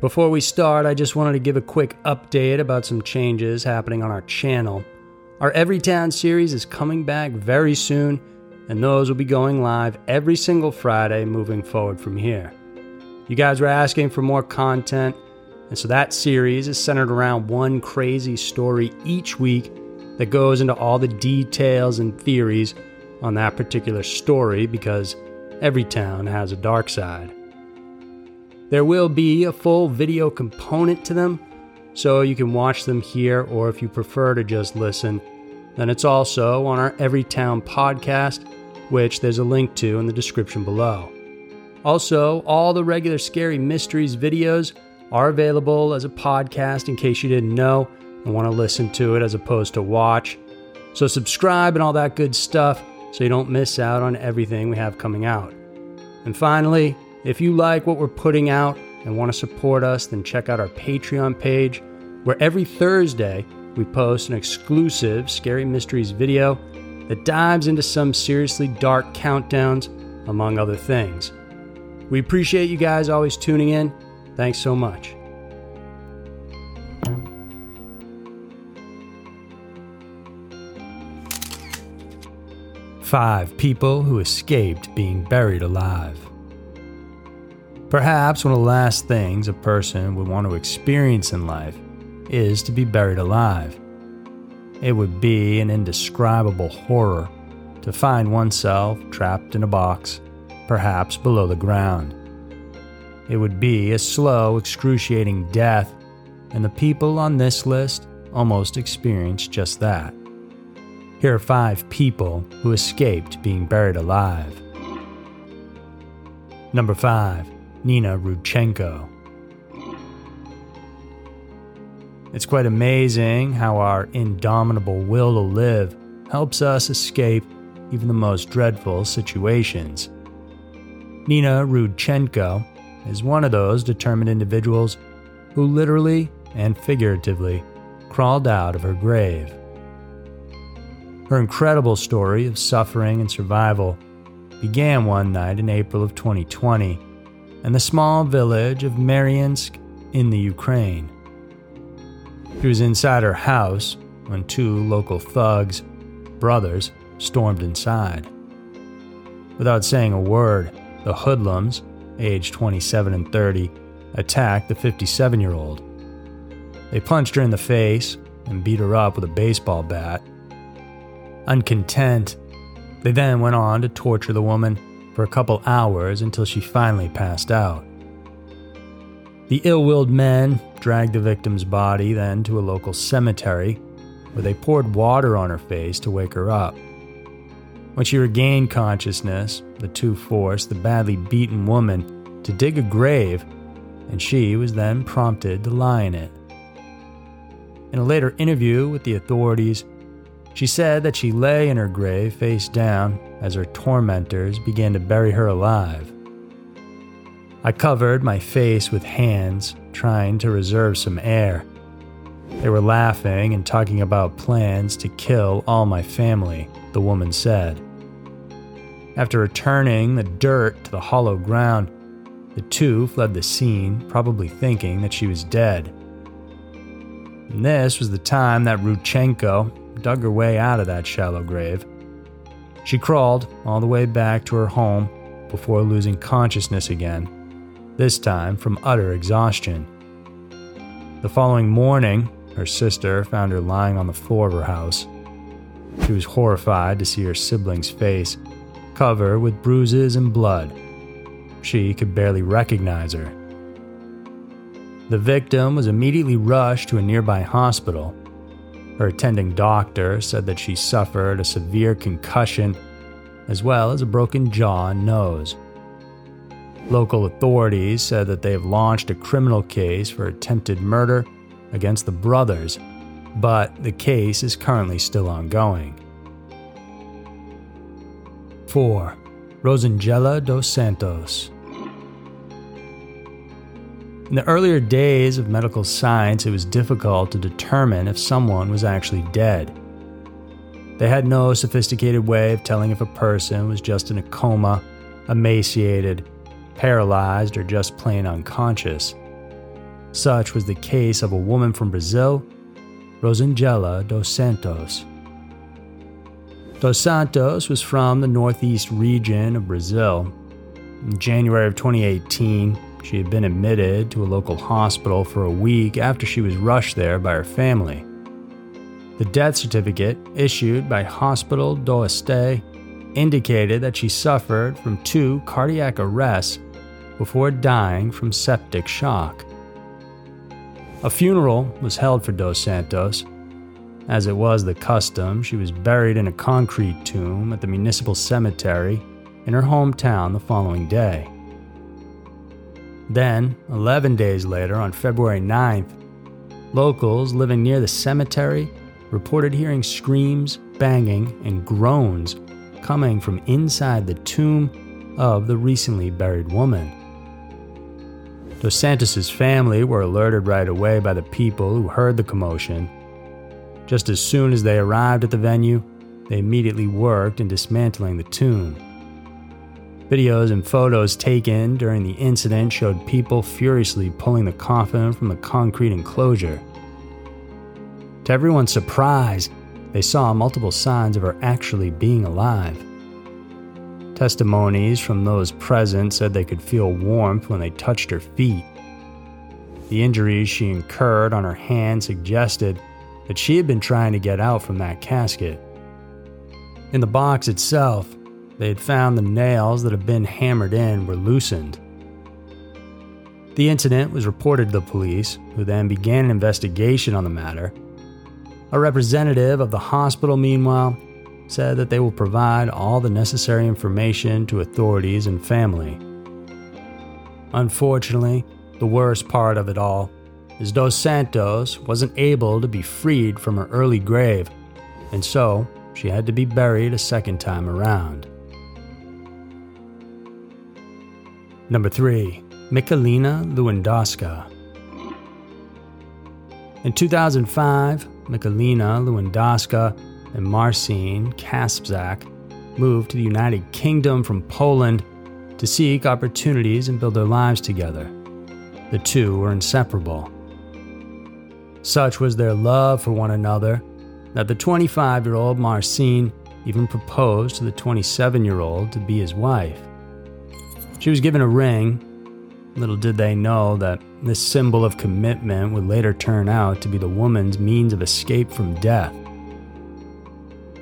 Before we start, I just wanted to give a quick update about some changes happening on our channel. Our Everytown series is coming back very soon, and those will be going live every single Friday moving forward from here. You guys were asking for more content, and so that series is centered around one crazy story each week that goes into all the details and theories on that particular story because every town has a dark side. There will be a full video component to them, so you can watch them here, or if you prefer to just listen, then it's also on our Everytown podcast, which there's a link to in the description below. Also, all the regular Scary Mysteries videos are available as a podcast in case you didn't know and want to listen to it as opposed to watch. So, subscribe and all that good stuff so you don't miss out on everything we have coming out. And finally, if you like what we're putting out and want to support us, then check out our Patreon page, where every Thursday we post an exclusive Scary Mysteries video that dives into some seriously dark countdowns, among other things. We appreciate you guys always tuning in. Thanks so much. Five people who escaped being buried alive. Perhaps one of the last things a person would want to experience in life is to be buried alive. It would be an indescribable horror to find oneself trapped in a box, perhaps below the ground. It would be a slow, excruciating death, and the people on this list almost experienced just that. Here are five people who escaped being buried alive. Number 5. Nina Rudchenko. It's quite amazing how our indomitable will to live helps us escape even the most dreadful situations. Nina Rudchenko is one of those determined individuals who literally and figuratively crawled out of her grave. Her incredible story of suffering and survival began one night in April of 2020 and the small village of Mariinsk in the Ukraine. She was inside her house when two local thugs, brothers, stormed inside. Without saying a word, the hoodlums, aged 27 and 30, attacked the 57 year old. They punched her in the face and beat her up with a baseball bat. Uncontent, they then went on to torture the woman for a couple hours until she finally passed out. The ill willed men dragged the victim's body then to a local cemetery where they poured water on her face to wake her up. When she regained consciousness, the two forced the badly beaten woman to dig a grave, and she was then prompted to lie in it. In a later interview with the authorities, she said that she lay in her grave face down as her tormentors began to bury her alive. I covered my face with hands, trying to reserve some air. They were laughing and talking about plans to kill all my family, the woman said. After returning the dirt to the hollow ground, the two fled the scene, probably thinking that she was dead. And this was the time that Rudchenko dug her way out of that shallow grave. She crawled all the way back to her home before losing consciousness again, this time from utter exhaustion. The following morning, her sister found her lying on the floor of her house. She was horrified to see her sibling's face, covered with bruises and blood. She could barely recognize her. The victim was immediately rushed to a nearby hospital her attending doctor said that she suffered a severe concussion as well as a broken jaw and nose. Local authorities said that they have launched a criminal case for attempted murder against the brothers, but the case is currently still ongoing. 4. Rosangela dos Santos in the earlier days of medical science, it was difficult to determine if someone was actually dead. They had no sophisticated way of telling if a person was just in a coma, emaciated, paralyzed, or just plain unconscious. Such was the case of a woman from Brazil, Rosangela dos Santos. Dos Santos was from the northeast region of Brazil. In January of 2018, she had been admitted to a local hospital for a week after she was rushed there by her family. The death certificate, issued by Hospital do Oeste, indicated that she suffered from two cardiac arrests before dying from septic shock. A funeral was held for Dos Santos. As it was the custom, she was buried in a concrete tomb at the municipal cemetery in her hometown the following day. Then, 11 days later, on February 9th, locals living near the cemetery reported hearing screams, banging, and groans coming from inside the tomb of the recently buried woman. Dos Santos's family were alerted right away by the people who heard the commotion. Just as soon as they arrived at the venue, they immediately worked in dismantling the tomb. Videos and photos taken during the incident showed people furiously pulling the coffin from the concrete enclosure. To everyone's surprise, they saw multiple signs of her actually being alive. Testimonies from those present said they could feel warmth when they touched her feet. The injuries she incurred on her hand suggested that she had been trying to get out from that casket. In the box itself, they had found the nails that had been hammered in were loosened. The incident was reported to the police, who then began an investigation on the matter a representative of the hospital, meanwhile, said that they will provide all the necessary information to authorities and family. Unfortunately, the worst part of it all is Dos Santos wasn't able to be freed from her early grave, and so she had to be buried a second time around. Number 3. Michalina Lewandowska. In 2005, Michalina Lewandowska and Marcin Kasprzak moved to the United Kingdom from Poland to seek opportunities and build their lives together. The two were inseparable. Such was their love for one another that the 25 year old Marcin even proposed to the 27 year old to be his wife. She was given a ring Little did they know that this symbol of commitment would later turn out to be the woman's means of escape from death.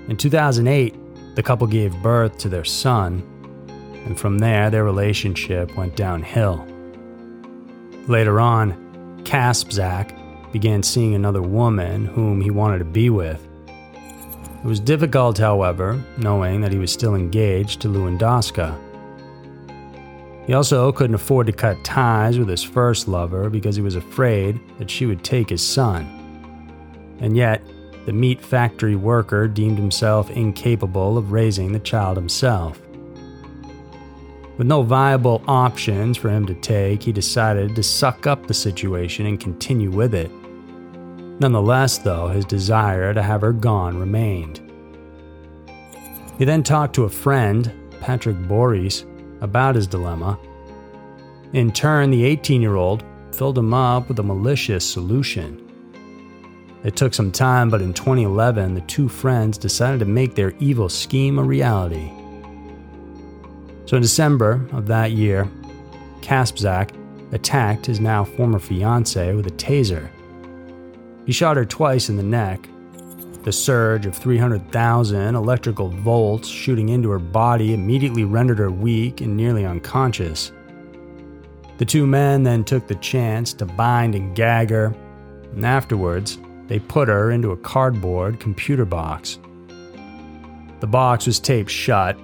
In 2008, the couple gave birth to their son, and from there, their relationship went downhill. Later on, Kasprzak began seeing another woman whom he wanted to be with. It was difficult, however, knowing that he was still engaged to Lewandowska. He also couldn't afford to cut ties with his first lover because he was afraid that she would take his son. And yet, the meat factory worker deemed himself incapable of raising the child himself. With no viable options for him to take, he decided to suck up the situation and continue with it. Nonetheless, though, his desire to have her gone remained. He then talked to a friend, Patrick Boris, about his dilemma. In turn, the 18 year old filled him up with a malicious solution. It took some time, but in 2011, the two friends decided to make their evil scheme a reality. So in December of that year, Kasprzak attacked his now former fiancee with a taser. He shot her twice in the neck, the surge of 300,000 electrical volts shooting into her body immediately rendered her weak and nearly unconscious. The two men then took the chance to bind and gag her, and afterwards, they put her into a cardboard computer box. The box was taped shut.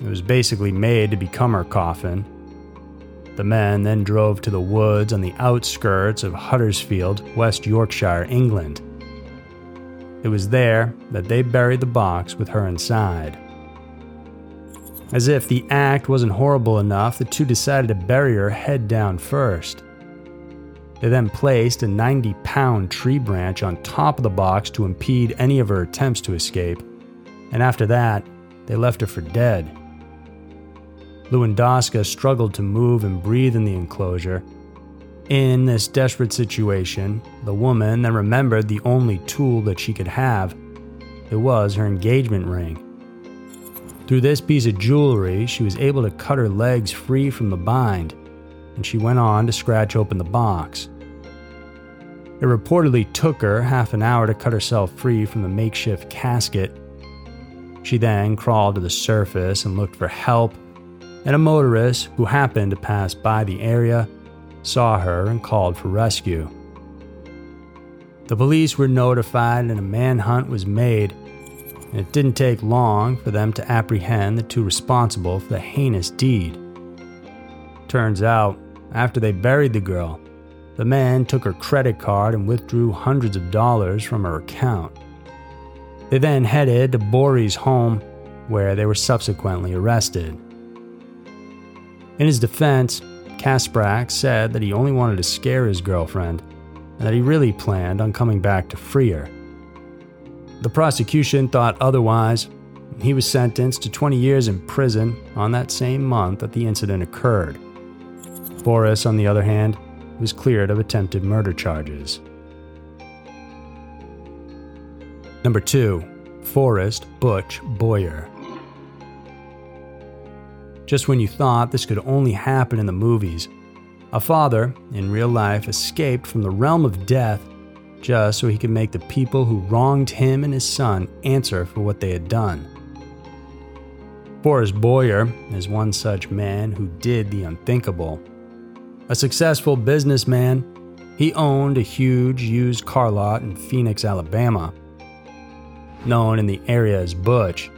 It was basically made to become her coffin. The men then drove to the woods on the outskirts of Huddersfield, West Yorkshire, England. It was there that they buried the box with her inside. As if the act wasn't horrible enough, the two decided to bury her head down first. They then placed a 90 pound tree branch on top of the box to impede any of her attempts to escape, and after that, they left her for dead. Lewandowska struggled to move and breathe in the enclosure. In this desperate situation, the woman then remembered the only tool that she could have. It was her engagement ring. Through this piece of jewelry, she was able to cut her legs free from the bind, and she went on to scratch open the box. It reportedly took her half an hour to cut herself free from the makeshift casket. She then crawled to the surface and looked for help, and a motorist who happened to pass by the area saw her and called for rescue. The police were notified and a manhunt was made and it didn't take long for them to apprehend the two responsible for the heinous deed. Turns out, after they buried the girl, the man took her credit card and withdrew hundreds of dollars from her account. They then headed to Borey's home, where they were subsequently arrested. In his defense, Kasprzak said that he only wanted to scare his girlfriend and that he really planned on coming back to free her. The prosecution thought otherwise. And he was sentenced to 20 years in prison on that same month that the incident occurred. Boris, on the other hand, was cleared of attempted murder charges. Number 2. Forrest Butch Boyer. Just when you thought this could only happen in the movies, a father, in real life, escaped from the realm of death just so he could make the people who wronged him and his son answer for what they had done. Forrest Boyer is one such man who did the unthinkable. A successful businessman, he owned a huge used car lot in Phoenix, Alabama. Known in the area as Butch,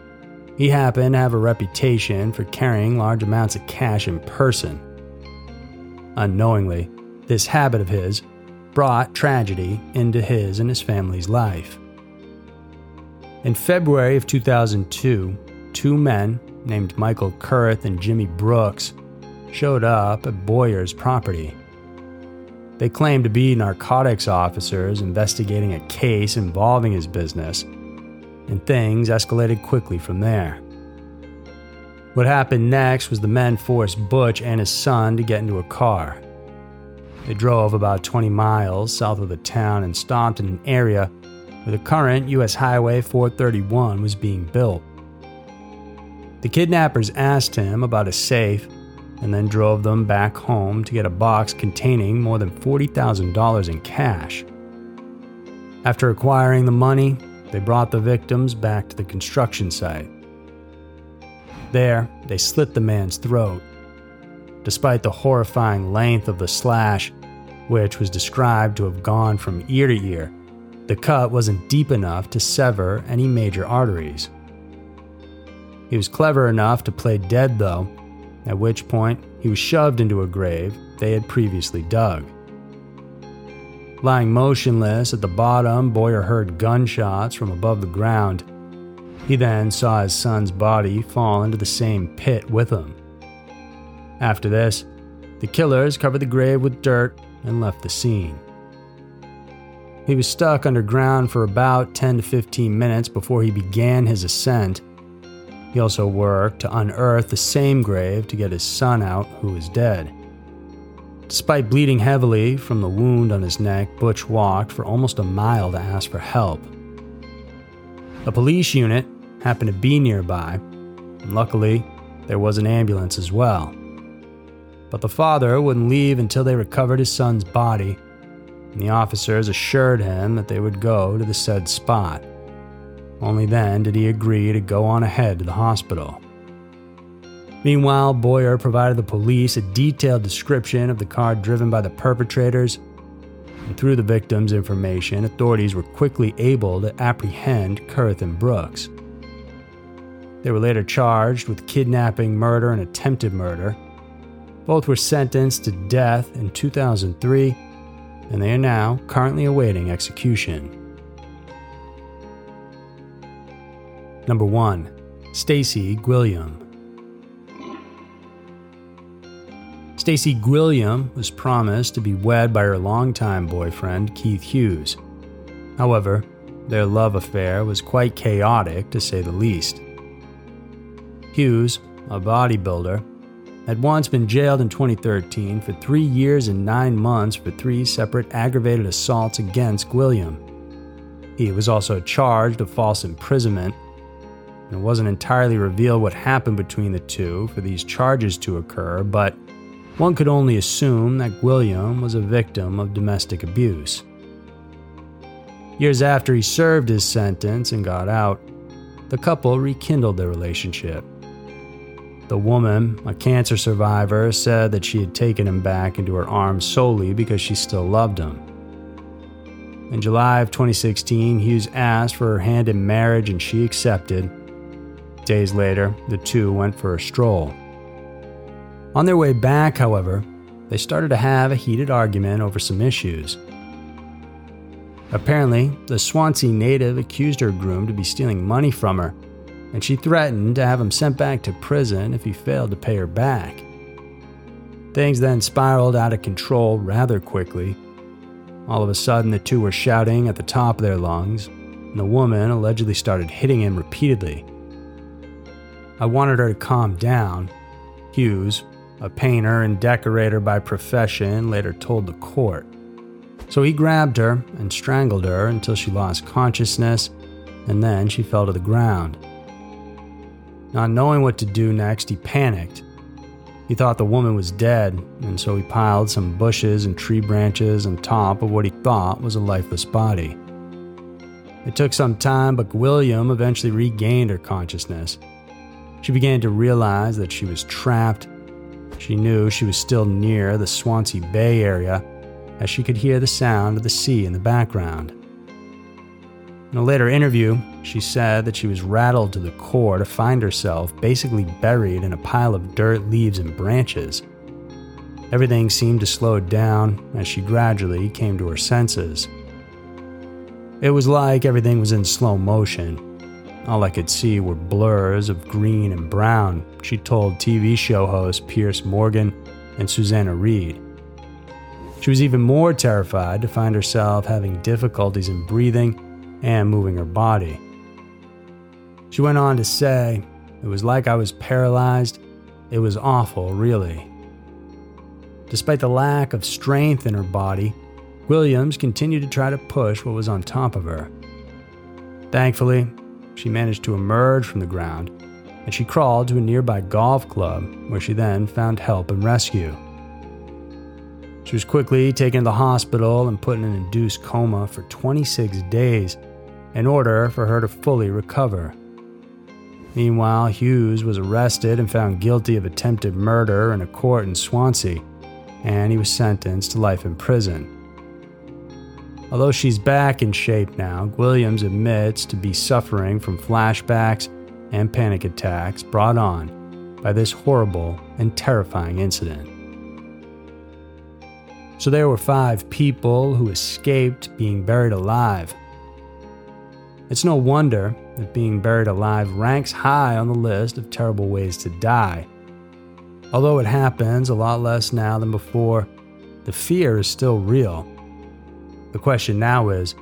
he happened to have a reputation for carrying large amounts of cash in person. Unknowingly, this habit of his brought tragedy into his and his family's life. In February of 2002, two men named Michael Kurth and Jimmy Brooks showed up at Boyer's property. They claimed to be narcotics officers investigating a case involving his business, and things escalated quickly from there. What happened next was the men forced Butch and his son to get into a car. They drove about 20 miles south of the town and stopped in an area where the current US Highway 431 was being built. The kidnappers asked him about a safe and then drove them back home to get a box containing more than $40,000 in cash. After acquiring the money, they brought the victims back to the construction site. There, they slit the man's throat. Despite the horrifying length of the slash, which was described to have gone from ear to ear, the cut wasn't deep enough to sever any major arteries. He was clever enough to play dead, though, at which point he was shoved into a grave they had previously dug. Lying motionless at the bottom, Boyer heard gunshots from above the ground. He then saw his son's body fall into the same pit with him. After this, the killers covered the grave with dirt and left the scene. He was stuck underground for about 10 to 15 minutes before he began his ascent. He also worked to unearth the same grave to get his son out, who was dead. Despite bleeding heavily from the wound on his neck, Butch walked for almost a mile to ask for help. A police unit happened to be nearby, and luckily, there was an ambulance as well. But the father wouldn't leave until they recovered his son's body, and the officers assured him that they would go to the said spot. Only then did he agree to go on ahead to the hospital. Meanwhile, Boyer provided the police a detailed description of the car driven by the perpetrators and through the victim's information, authorities were quickly able to apprehend Kurth and Brooks. They were later charged with kidnapping, murder, and attempted murder. Both were sentenced to death in 2003, and they are now currently awaiting execution. Number 1. Stacy Gwilliam. Stacy Gwilliam was promised to be wed by her longtime boyfriend, Keith Hughes. However, their love affair was quite chaotic to say the least. Hughes, a bodybuilder, had once been jailed in 2013 for three years and nine months for three separate aggravated assaults against Gwilliam. He was also charged of false imprisonment, and it wasn't entirely revealed what happened between the two for these charges to occur, but one could only assume that Gwilliam was a victim of domestic abuse. Years after he served his sentence and got out, the couple rekindled their relationship. The woman, a cancer survivor, said that she had taken him back into her arms solely because she still loved him. In July of 2016, Hughes asked for her hand in marriage and she accepted. Days later, the two went for a stroll. On their way back, however, they started to have a heated argument over some issues. Apparently, the Swansea native accused her groom to be stealing money from her, and she threatened to have him sent back to prison if he failed to pay her back. Things then spiraled out of control rather quickly. All of a sudden, the two were shouting at the top of their lungs, and the woman allegedly started hitting him repeatedly. I wanted her to calm down. Hughes, a painter and decorator by profession, later told the court. So he grabbed her and strangled her until she lost consciousness, and then she fell to the ground. Not knowing what to do next, he panicked. He thought the woman was dead, and so he piled some bushes and tree branches on top of what he thought was a lifeless body. It took some time, but Gwilliam eventually regained her consciousness. She began to realize that she was trapped. She knew she was still near the Swansea Bay area as she could hear the sound of the sea in the background. In a later interview, she said that she was rattled to the core to find herself basically buried in a pile of dirt, leaves, and branches. Everything seemed to slow down as she gradually came to her senses. It was like everything was in slow motion. All I could see were blurs of green and brown, she told TV show host Piers Morgan and Susanna Reid. She was even more terrified to find herself having difficulties in breathing and moving her body. She went on to say, It was like I was paralyzed. It was awful, really. Despite the lack of strength in her body, Williams continued to try to push what was on top of her. Thankfully, she managed to emerge from the ground and she crawled to a nearby golf club where she then found help and rescue. She was quickly taken to the hospital and put in an induced coma for 26 days in order for her to fully recover. Meanwhile, Hughes was arrested and found guilty of attempted murder in a court in Swansea, and he was sentenced to life in prison. Although she's back in shape now, Williams admits to be suffering from flashbacks and panic attacks brought on by this horrible and terrifying incident. So there were five people who escaped being buried alive. It's no wonder that being buried alive ranks high on the list of terrible ways to die. Although it happens a lot less now than before, the fear is still real. The question now is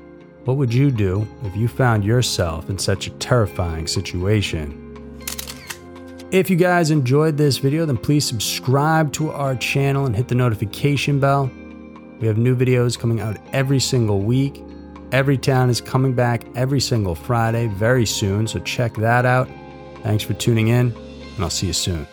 what would you do if you found yourself in such a terrifying situation? If you guys enjoyed this video, then please subscribe to our channel and hit the notification bell. We have new videos coming out every single week. Every Town is coming back every single Friday very soon, so check that out. Thanks for tuning in, and I'll see you soon.